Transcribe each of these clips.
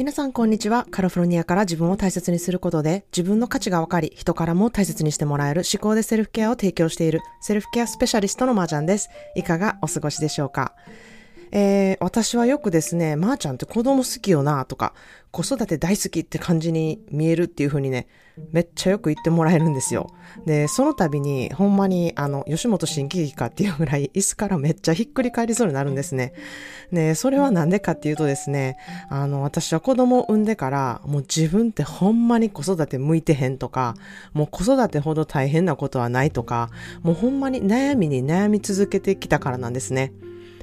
皆さんこんにちは。カルフォルニアから自分を大切にすることで自分の価値が分かり、人からも大切にしてもらえる思考でセルフケアを提供しているセルフケアスペシャリストのマージャンです。いかがお過ごしでしょうか？えー、私はよくですね、まー、あ、ちゃんって子供好きよなとか、子育て大好きって感じに見えるっていう風にね、めっちゃよく言ってもらえるんですよ。で、その度に、ほんまに、あの、吉本新喜劇かっていうぐらい、椅子からめっちゃひっくり返りそうになるんですね。で、それはなんでかっていうとですね、あの、私は子供を産んでから、もう自分ってほんまに子育て向いてへんとか、もう子育てほど大変なことはないとか、もうほんまに悩みに悩み続けてきたからなんですね。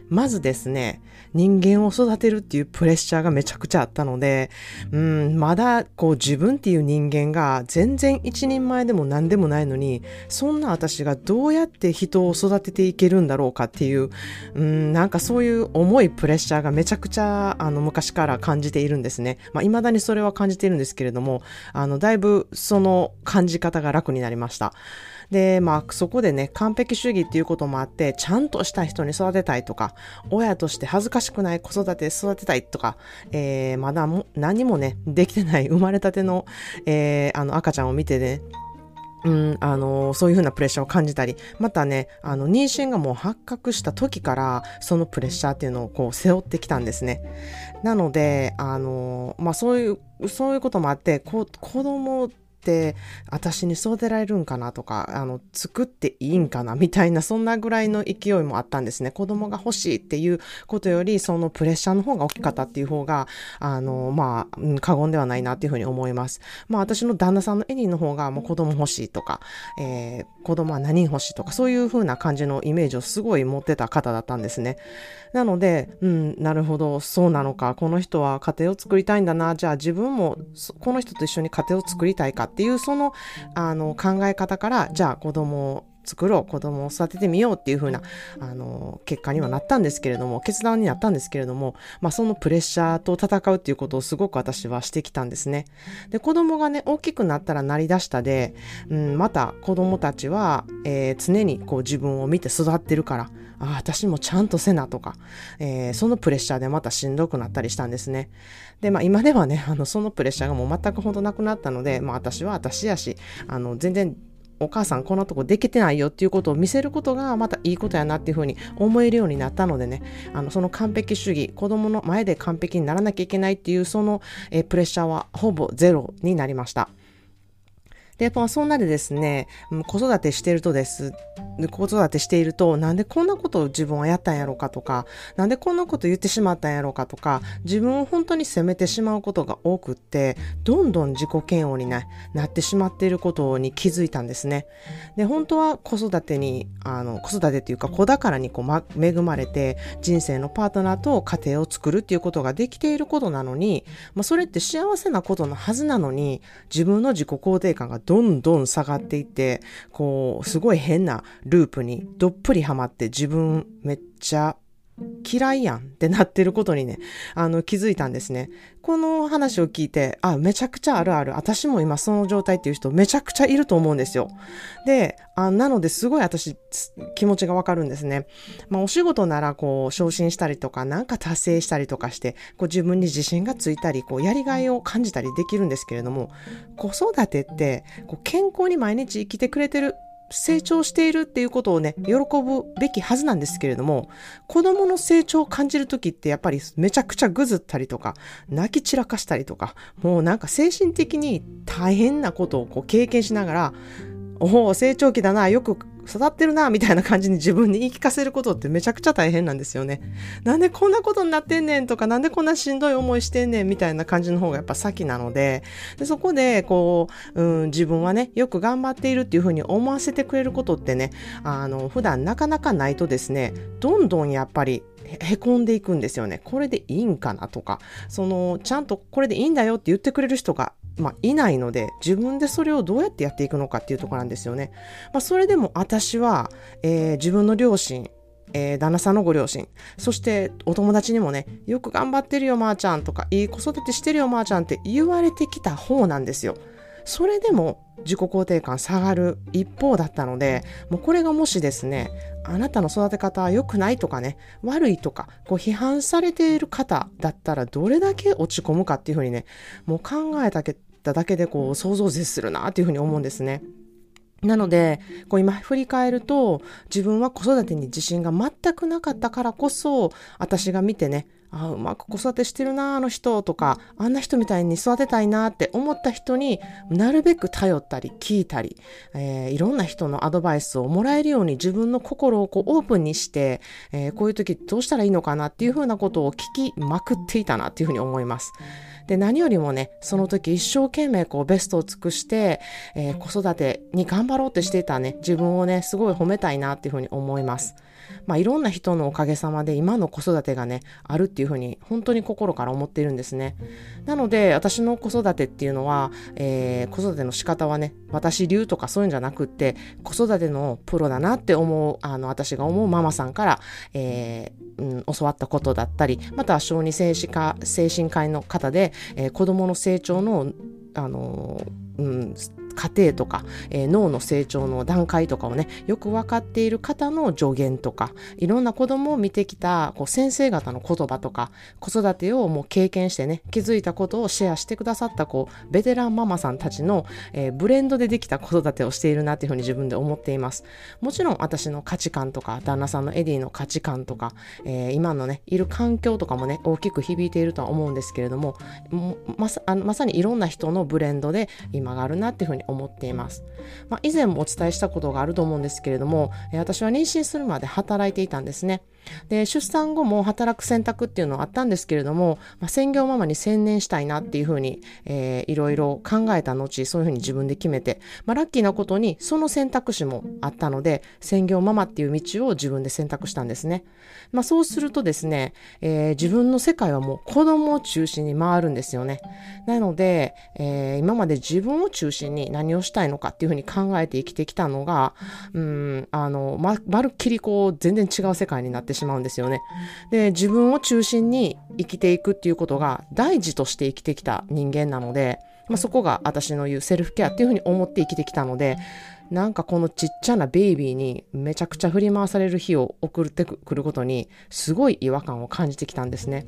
まずですね、人間を育てるっていうプレッシャーがめちゃくちゃあったので、うん、まだこう自分っていう人間が全然一人前でも何でもないのに、そんな私がどうやって人を育てていけるんだろうかっていう、うん、なんかそういう重いプレッシャーがめちゃくちゃあの昔から感じているんですね。まあ未だにそれは感じているんですけれども、あのだいぶその感じ方が楽になりました。で、まあ、そこでね、完璧主義っていうこともあって、ちゃんとした人に育てたいとか、親として恥ずかしくない子育て育てたいとか、えー、まだも何もね、できてない生まれたての、えー、あの赤ちゃんを見てね、うん、あの、そういうふうなプレッシャーを感じたり、またね、あの、妊娠がもう発覚した時から、そのプレッシャーっていうのをこう背負ってきたんですね。なので、あの、まあ、そういう、そういうこともあって、こ子供って私に育てられるんかなとか、あの、作っていいんかなみたいな、そんなぐらいの勢いもあったんですね。子供が欲しいっていうことより、そのプレッシャーの方が大きかったっていう方が、あの、まあ、過言ではないなっていうふうに思います。まあ、私の旦那さんのエリーの方が、もう子供欲しいとか、えー、子供は何欲しいとか、そういう風な感じのイメージをすごい持ってた方だったんですね。なので、うん、なるほど、そうなのか、この人は家庭を作りたいんだな、じゃあ自分もこの人と一緒に家庭を作りたいかっていう、その、あの、考え方から、じゃあ子供作ろう、子供を育ててみようっていう風な、あの、結果にはなったんですけれども、決断になったんですけれども、まあそのプレッシャーと戦うっていうことをすごく私はしてきたんですね。で、子供がね、大きくなったらなりだしたで、うん、また子供たちは、えー、常にこう自分を見て育ってるから、あ私もちゃんとせなとか、えー、そのプレッシャーでまたしんどくなったりしたんですね。で、まあ今ではね、あの、そのプレッシャーがもう全くほどなくなったので、まあ私は私やし、あの、全然お母さんこんなとこできてないよっていうことを見せることがまたいいことやなっていうふうに思えるようになったのでね、あの、その完璧主義、子供の前で完璧にならなきゃいけないっていうその、えプレッシャーはほぼゼロになりました。で、まあ、そんなでですね、子育てしてるとです、子育てしていると、なんでこんなことを自分はやったんやろうかとか、なんでこんなこと言ってしまったんやろうかとか、自分を本当に責めてしまうことが多くって、どんどん自己嫌悪にななってしまっていることに気づいたんですね。で、本当は子育てに、あの、子育てっていうか子宝にこう、ま、恵まれて、人生のパートナーと家庭を作るっていうことができていることなのに、まあ、それって幸せなことのはずなのに、自分の自己肯定感がどんどん下がっていって、こう、すごい変なループにどっぷりハマって自分めっちゃ嫌いやんってなってることにね、あの、気づいたんですね。この話を聞いて、あ、めちゃくちゃあるある。私も今その状態っていう人めちゃくちゃいると思うんですよ。で、あなのですごい私、気持ちがわかるんですね。まあ、お仕事なら、こう、昇進したりとか、なんか達成したりとかして、こう、自分に自信がついたり、こう、やりがいを感じたりできるんですけれども、子育てって、こう、健康に毎日生きてくれてる成長しているっていうことをね、喜ぶべきはずなんですけれども、子供の成長を感じるときってやっぱりめちゃくちゃぐずったりとか、泣き散らかしたりとか、もうなんか精神的に大変なことをこう経験しながら、おお、成長期だな、よく育ってるな、みたいな感じに自分に言い聞かせることってめちゃくちゃ大変なんですよね。なんでこんなことになってんねんとか、なんでこんなしんどい思いしてんねんみたいな感じの方がやっぱ先なので、でそこで、こう、うん、自分はね、よく頑張っているっていうふうに思わせてくれることってね、あの、普段なかなかないとですね、どんどんやっぱりへこんでいくんですよね。これでいいんかなとか、その、ちゃんとこれでいいんだよって言ってくれる人がまあ、いないので、自分でそれをどうやってやっていくのかっていうところなんですよね。まあ、それでも私は、えー、自分の両親、えー、旦那さんのご両親、そしてお友達にもね、よく頑張ってるよ、まーちゃんとか、いい子育てしてるよ、まーちゃんって言われてきた方なんですよ。それでも自己肯定感下がる一方だったので、もうこれがもしですね、あなたの育て方は良くないとかね、悪いとか、こう批判されている方だったらどれだけ落ち込むかっていうふうにね、もう考えただけでこう想像を絶するなっていうふうに思うんですね。なので、こう今振り返ると、自分は子育てに自信が全くなかったからこそ、私が見てね、あうまく子育てしてるなあの人とかあんな人みたいに育てたいなって思った人になるべく頼ったり聞いたり、えー、いろんな人のアドバイスをもらえるように自分の心をこうオープンにして、えー、こういう時どうしたらいいのかなっていうふうなことを聞きまくっていたなっていうふうに思います。で、何よりもね、その時一生懸命こうベストを尽くして、えー、子育てに頑張ろうってしていたね、自分をね、すごい褒めたいなっていうふうに思います。まあ、いろんな人のおかげさまで今の子育てがね、あるっていうふうに本当に心から思っているんですね。なので、私の子育てっていうのは、えー、子育ての仕方はね、私流とかそういうんじゃなくって、子育てのプロだなって思う、あの、私が思うママさんから、えー、うん、教わったことだったり、または小児精神科、精神科医の方で、えー、子供の成長の、あのうん、過程とか、えー、脳の成長の段階とかをね、よく分かっている方の助言とか、いろんな子供を見てきたこう先生方の言葉とか、子育てをもう経験してね、気づいたことをシェアしてくださったこう、ベテランママさんたちの、えー、ブレンドでできた子育てをしているなっていうふうに自分で思っています。もちろん私の価値観とか、旦那さんのエディの価値観とか、えー、今のね、いる環境とかもね、大きく響いているとは思うんですけれども、まさあのまさにいろんな人のブレンドで今があるなっていうふうに思っています。まあ、以前もお伝えしたことがあると思うんですけれども、私は妊娠するまで働いていたんですね。で、出産後も働く選択っていうのはあったんですけれども、まあ、専業ママに専念したいなっていうふうに、えー、いろいろ考えた後、そういうふうに自分で決めて、まあ、ラッキーなことにその選択肢もあったので、専業ママっていう道を自分で選択したんですね。まあ、そうするとですね、えー、自分の世界はもう子供を中心に回るんですよね。なので、えー、今まで自分を中心に何をしたいのかっていうふうに考えて生きてきたのが、うん、あの、ま、まるっきりこう、全然違う世界になってしまうんですよね。で、自分を中心に生きていくっていうことが大事として生きてきた人間なので、まあ、そこが私の言うセルフケアっていうふうに思って生きてきたので、なんかこのちっちゃなベイビーにめちゃくちゃ振り回される日を送ってくることにすごい違和感を感じてきたんですね。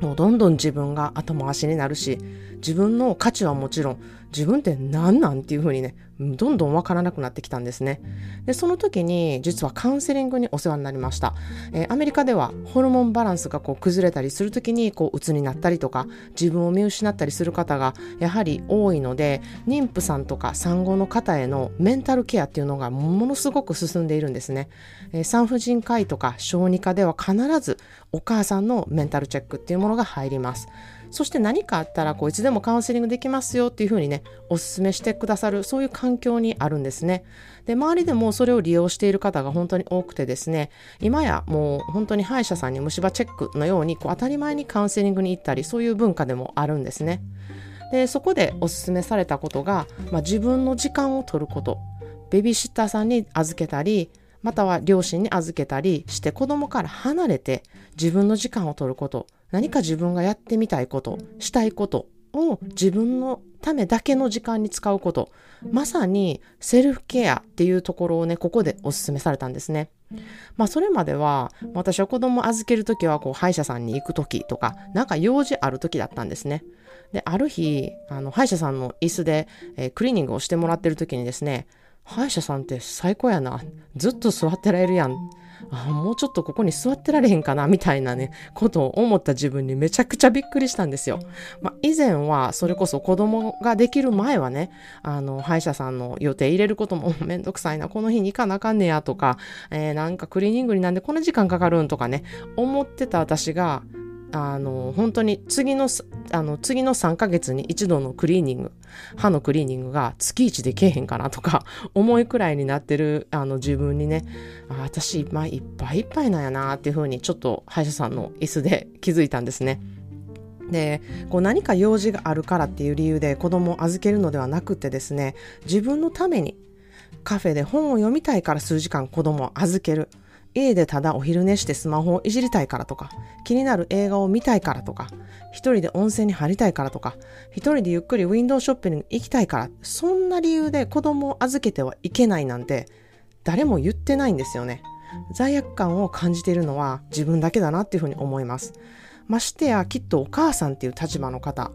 もうどんどん自分が後回しになるし、自分の価値はもちろん、自分って何なんっていうふうにね、どんどんわからなくなってきたんですね。で、その時に実はカウンセリングにお世話になりました。えー、アメリカではホルモンバランスがこう崩れたりする時にこう鬱になったりとか自分を見失ったりする方がやはり多いので、妊婦さんとか産後の方へのメンタルケアっていうのがものすごく進んでいるんですね。えー、産婦人科医とか小児科では必ずお母さんのメンタルチェックっていうものが入ります。そして何かあったらこういつでもカウンセリングできますよっていうふうにね、お勧めしてくださる、そういう環境にあるんですね。で、周りでもそれを利用している方が本当に多くてですね、今やもう本当に歯医者さんに虫歯チェックのようにこう当たり前にカウンセリングに行ったり、そういう文化でもあるんですね。で、そこでお勧めされたことが、まあ、自分の時間を取ること、ベビーシッターさんに預けたり、または両親に預けたりして子供から離れて自分の時間を取ること、何か自分がやってみたいこと、したいことを自分のためだけの時間に使うこと、まさにセルフケアっていうところをね、ここでお勧めされたんですね。まあそれまでは、私は子供預けるときはこう歯医者さんに行くときとか、なんか用事あるときだったんですね。で、ある日、あの歯医者さんの椅子で、えー、クリーニングをしてもらってるときにですね、歯医者さんって最高やな。ずっと座ってられるやん。あもうちょっとここに座ってられへんかなみたいなね、ことを思った自分にめちゃくちゃびっくりしたんですよ。まあ、以前はそれこそ子供ができる前はね、あの、歯医者さんの予定入れることもめんどくさいな、この日に行かなあかんねやとか、えー、なんかクリーニングになんでこんな時間かかるんとかね、思ってた私が、あの、本当に次の、あの、次の3ヶ月に一度のクリーニング、歯のクリーニングが月1でけえへんかなとか、思いくらいになってる、あの、自分にね、あ私、今いっぱいいっぱいなんやなっていうふうに、ちょっと歯医者さんの椅子で気づいたんですね。でこう何か用事があるからっていう理由で子供を預けるのではなくてですね自分のためにカフェで本を読みたいから数時間子供を預ける家でただお昼寝してスマホをいじりたいからとか、気になる映画を見たいからとか、一人で温泉に入りたいからとか、一人でゆっくりウィンドウショッピングに行きたいから、そんな理由で子供を預けてはいけないなんて、誰も言ってないんですよね。罪悪感を感じているのは自分だけだなっていうふうに思います。ましてやきっとお母さんっていう立場の方、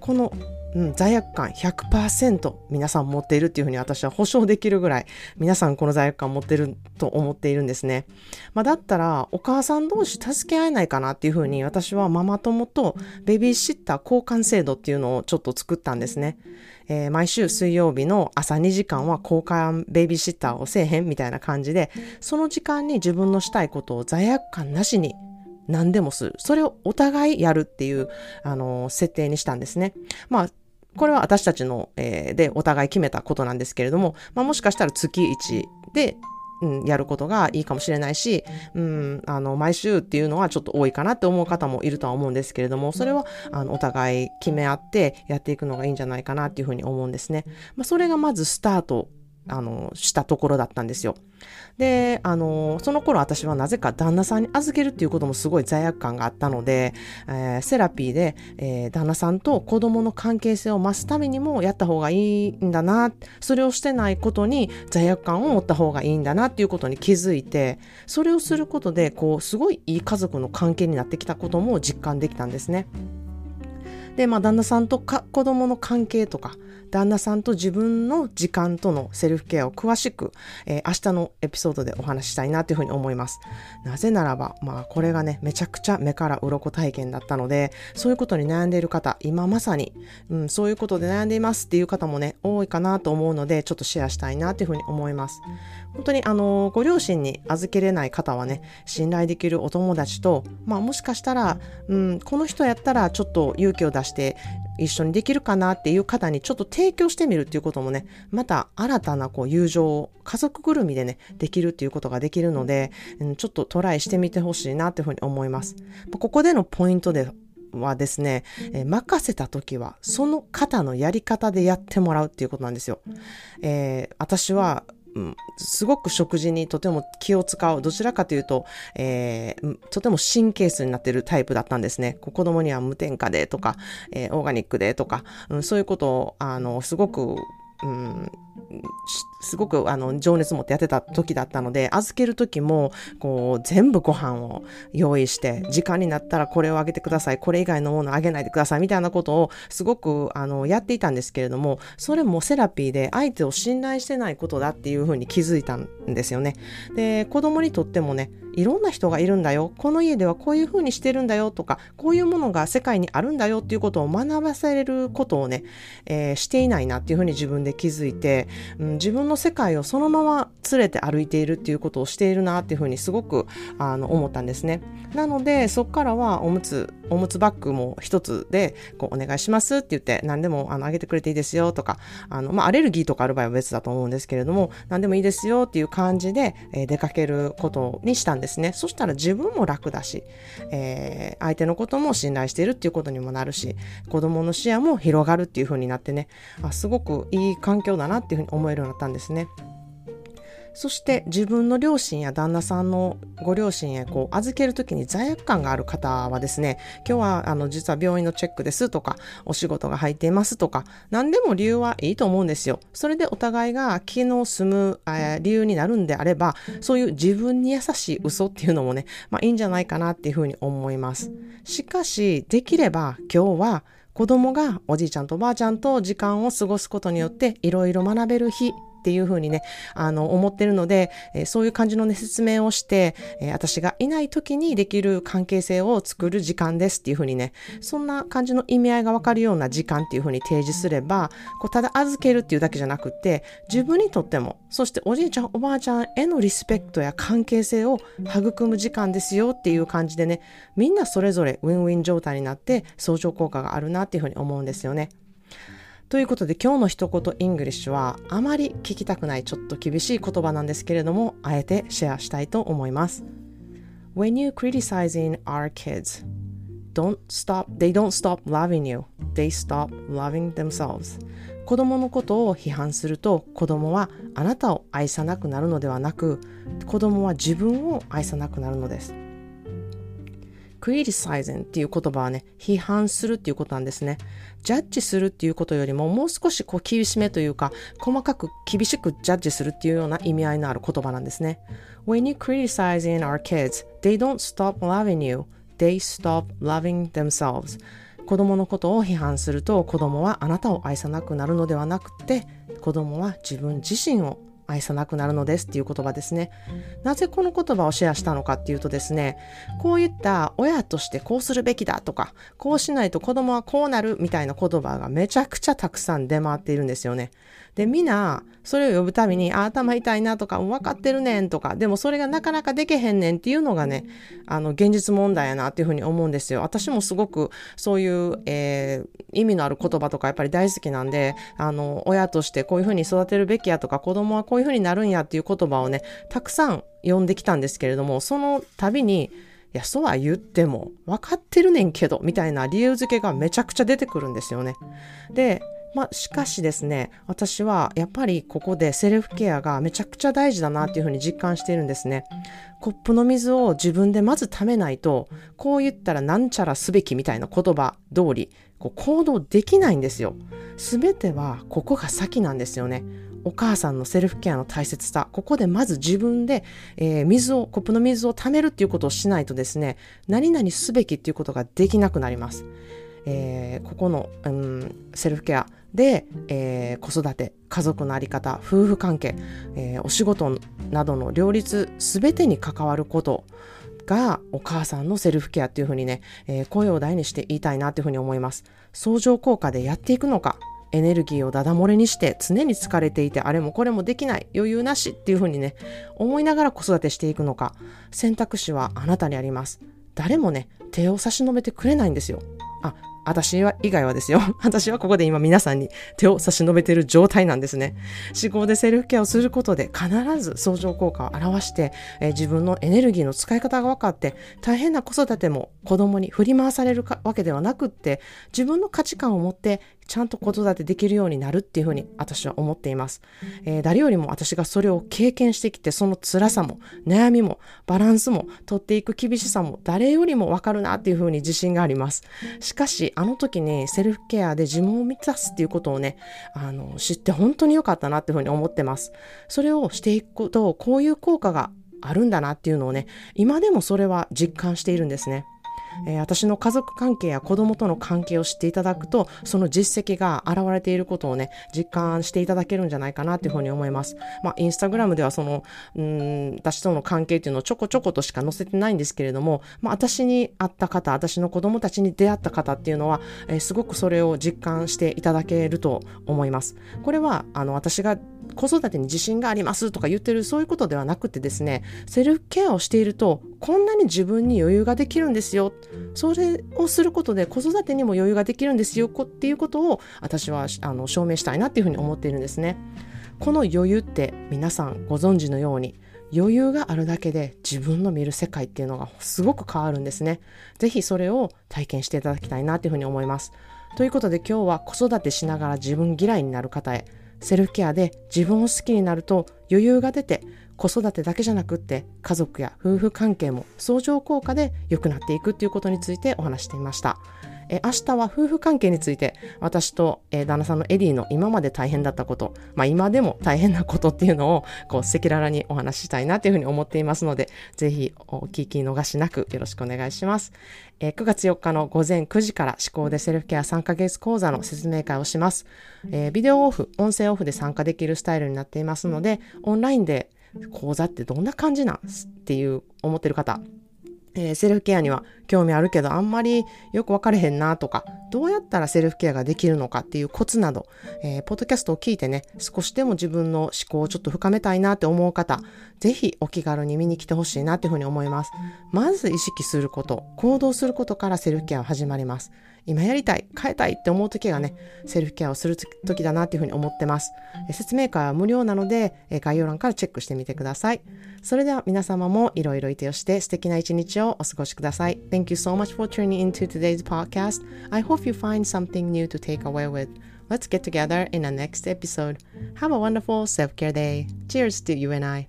このうん、罪悪感100%皆さん持っているっていうふうに私は保証できるぐらい皆さんこの罪悪感持ってると思っているんですね。まあ、だったらお母さん同士助け合えないかなっていうふうに私はママ友とベビーシッター交換制度っていうのをちょっと作ったんですね。えー、毎週水曜日の朝2時間は交換ベビーシッターをせえへんみたいな感じでその時間に自分のしたいことを罪悪感なしに何でもする。それをお互いやるっていう、あの、設定にしたんですね。まあ、これは私たちの、えー、でお互い決めたことなんですけれども、まあ、もしかしたら月1で、うん、やることがいいかもしれないし、うん、あの、毎週っていうのはちょっと多いかなって思う方もいるとは思うんですけれども、それは、あの、お互い決め合ってやっていくのがいいんじゃないかなっていうふうに思うんですね。まあ、それがまずスタートあの、したところだったんですよ。で、あの、その頃私はなぜか旦那さんに預けるっていうこともすごい罪悪感があったので、えー、セラピーで、えー、旦那さんと子供の関係性を増すためにもやった方がいいんだな、それをしてないことに罪悪感を持った方がいいんだなっていうことに気づいて、それをすることで、こう、すごいいい家族の関係になってきたことも実感できたんですね。で、まあ、旦那さんとか子供の関係とか、旦那さんと自分の時間とのセルフケアを詳しく、えー、明日のエピソードでお話ししたいなというふうに思います。なぜならば、まあこれがね、めちゃくちゃ目から鱗体験だったので、そういうことに悩んでいる方、今まさに、うん、そういうことで悩んでいますっていう方もね、多いかなと思うので、ちょっとシェアしたいなというふうに思います。本当にあの、ご両親に預けれない方はね、信頼できるお友達と、まあもしかしたら、うん、この人やったらちょっと勇気を出して一緒にできるかなっていう方にちょっと提供してみるっていうこともね、また新たなこう友情を家族ぐるみでね、できるっていうことができるので、うん、ちょっとトライしてみてほしいなっていうふうに思います。ここでのポイントではですね、えー、任せた時はその方のやり方でやってもらうっていうことなんですよ。えー、私はうん、すごく食事にとても気を使う。どちらかというと、えー、とても神経質になってるタイプだったんですね。子供には無添加でとか、えー、オーガニックでとか、うん、そういうことを、あの、すごく、うん、すごくあの情熱持ってやってた時だったので、預ける時も、こう、全部ご飯を用意して、時間になったらこれをあげてください、これ以外のものをあげないでください、みたいなことをすごくあのやっていたんですけれども、それもセラピーで相手を信頼してないことだっていうふうに気づいたんですよね。で、子供にとってもね、いろんな人がいるんだよ。この家ではこういうふうにしてるんだよとか、こういうものが世界にあるんだよっていうことを学ばせることをね、えー、していないなっていうふうに自分で気づいて、うん、自分の世界をそのまま連れて歩いているっていうことをしているなっていうふうにすごくあの思ったんですね。なので、そこからはおむつ、おむつバッグも一つで、こう、お願いしますって言って、何でもあのあげてくれていいですよとか、あの、まあ、アレルギーとかある場合は別だと思うんですけれども、何でもいいですよっていう感じで、えー、出かけることにしたんですね。そしたら自分も楽だし、えー、相手のことも信頼しているっていうことにもなるし、子供の視野も広がるっていう風になってね、あすごくいい環境だなっていうふうに思えるようになったんですね。そして自分の両親や旦那さんのご両親へこう預けるときに罪悪感がある方はですね、今日はあの実は病院のチェックですとか、お仕事が入っていますとか、何でも理由はいいと思うんですよ。それでお互いが気の済む、えー、理由になるんであれば、そういう自分に優しい嘘っていうのもね、まあいいんじゃないかなっていうふうに思います。しかし、できれば今日は子供がおじいちゃんとおばあちゃんと時間を過ごすことによっていろいろ学べる日っていうふうにね、あの、思ってるので、え、そういう感じのね、説明をして、え、私がいない時にできる関係性を作る時間ですっていうふうにね、そんな感じの意味合いがわかるような時間っていうふうに提示すれば、こう、ただ預けるっていうだけじゃなくて、自分にとっても、そしておじいちゃん、おばあちゃんへのリスペクトや関係性を育む時間ですよっていう感じでね、みんなそれぞれウィンウィン状態になって相乗効果があるなっていうふうに思うんですよね。ということで今日の一言 English はあまり聞きたくないちょっと厳しい言葉なんですけれどもあえてシェアしたいと思います。When you criticizing our kids, don't stop, they don't stop loving you, they stop loving themselves. 子供のことを批判すると子供はあなたを愛さなくなるのではなく子供は自分を愛さなくなるのです。Criticizing っていう言葉はね、批判するっていうことなんですね。ジャッジするっていうことよりも、もう少しこう厳しめというか、細かく厳しくジャッジするっていうような意味合いのある言葉なんですね。When you criticizing our kids, they don't stop loving you. They stop loving themselves. 子供のことを批判すると子供はあなたを愛さなくなるのではなくて子供は自分自身を愛さなくなるのですっていう言葉ですね。なぜこの言葉をシェアしたのかっていうとですね、こういった親としてこうするべきだとか、こうしないと子供はこうなるみたいな言葉がめちゃくちゃたくさん出回っているんですよね。で、みな、それを呼ぶたびに、あ、頭痛いなとか、分かってるねんとか、でもそれがなかなかできへんねんっていうのがね、あの、現実問題やなっていうふうに思うんですよ。私もすごくそういう、えー、意味のある言葉とかやっぱり大好きなんで、あの、親としてこういうふうに育てるべきやとか、子供はこういうふうになるんやっていう言葉をね、たくさん読んできたんですけれども、その度に、いや、そうは言っても、分かってるねんけど、みたいな理由付けがめちゃくちゃ出てくるんですよね。で、まあ、しかしですね、私はやっぱりここでセルフケアがめちゃくちゃ大事だなっていうふうに実感しているんですね。コップの水を自分でまず溜めないと、こう言ったらなんちゃらすべきみたいな言葉通り、こう行動できないんですよ。すべてはここが先なんですよね。お母さんのセルフケアの大切さ、ここでまず自分で、えー、水を、コップの水を溜めるっていうことをしないとですね、何々すべきっていうことができなくなります。えー、ここの、うん、セルフケアで、えー、子育て家族の在り方夫婦関係、えー、お仕事などの両立全てに関わることがお母さんのセルフケアっていうふうにね、えー、声を大にして言いたいなっていうふうに思います。相乗効果でやっていくのかエネルギーをダダ漏れにして常に疲れていてあれもこれもできない余裕なしっていうふうにね思いながら子育てしていくのか選択肢はあなたにあります。誰もね手を差し伸べてくれないんですよ。私は以外はですよ。私はここで今皆さんに手を差し伸べている状態なんですね。思考でセルフケアをすることで必ず相乗効果を表して、えー、自分のエネルギーの使い方が分かって大変な子育ても子供に振り回されるわけではなくって自分の価値観を持ってちゃんと子育てできるようになるっていうふうに私は思っています。えー、誰よりも私がそれを経験してきて、その辛さも悩みもバランスも取っていく厳しさも誰よりもわかるなっていうふうに自信があります。しかし、あの時にセルフケアで自分を満たすっていうことをね、あの、知って本当に良かったなっていうふうに思ってます。それをしていくとこういう効果があるんだなっていうのをね、今でもそれは実感しているんですね。えー、私の家族関係や子供との関係を知っていただくと、その実績が現れていることをね、実感していただけるんじゃないかなっていうふうに思います。まあ、インスタグラムではその、うん、私との関係っていうのをちょこちょことしか載せてないんですけれども、まあ、私に会った方、私の子供たちに出会った方っていうのは、えー、すごくそれを実感していただけると思います。これは、あの、私が子育てに自信がありますとか言ってるそういうことではなくてですね、セルフケアをしていると、こんなに自分に余裕ができるんですよ。それをすることで子育てにも余裕ができるんですよっていうことを私はあの証明したいなっていうふうに思っているんですね。この余裕って皆さんご存知のように余裕があるだけで自分の見る世界っていうのがすごく変わるんですね。ぜひそれを体験していただきたいなというふうに思います。ということで今日は子育てしながら自分嫌いになる方へセルフケアで自分を好きになると余裕が出て子育てだけじゃなくって家族や夫婦関係も相乗効果で良くなっていくっていうことについてお話していました。え明日は夫婦関係について私と、え旦那さんのエディの今まで大変だったこと、まあ、今でも大変なことっていうのをこう赤裸々にお話ししたいなというふうに思っていますのでぜひお聞き逃しなくよろしくお願いします、え9月4日の午前9時から思考でセルフケア3ヶ月講座の説明会をします、え、ビデオオフ音声オフで参加できるスタイルになっていますのでオンラインで講座ってどんな感じなんっていう思ってる方えー、セルフケアには興味あるけどあんまりよく分かれへんなとか、どうやったらセルフケアができるのかっていうコツなど、えー、ポッドキャストを聞いてね、少しでも自分の思考をちょっと深めたいなって思う方、ぜひお気軽に見に来てほしいなっていうふうに思います。まず意識すること、行動することからセルフケアは始まります。今やりたい、変えたいって思う時がね、セルフケアをする時だなっていうふうに思ってます。説明会は無料なので、概要欄からチェックしてみてください。それでは皆様もいろいろいてよして素敵な一日をお過ごしください。Thank you so much for tuning into today's podcast. I hope you find something new to take away with Let's get together in the next episode. Have a wonderful self care day. Cheers to you and I.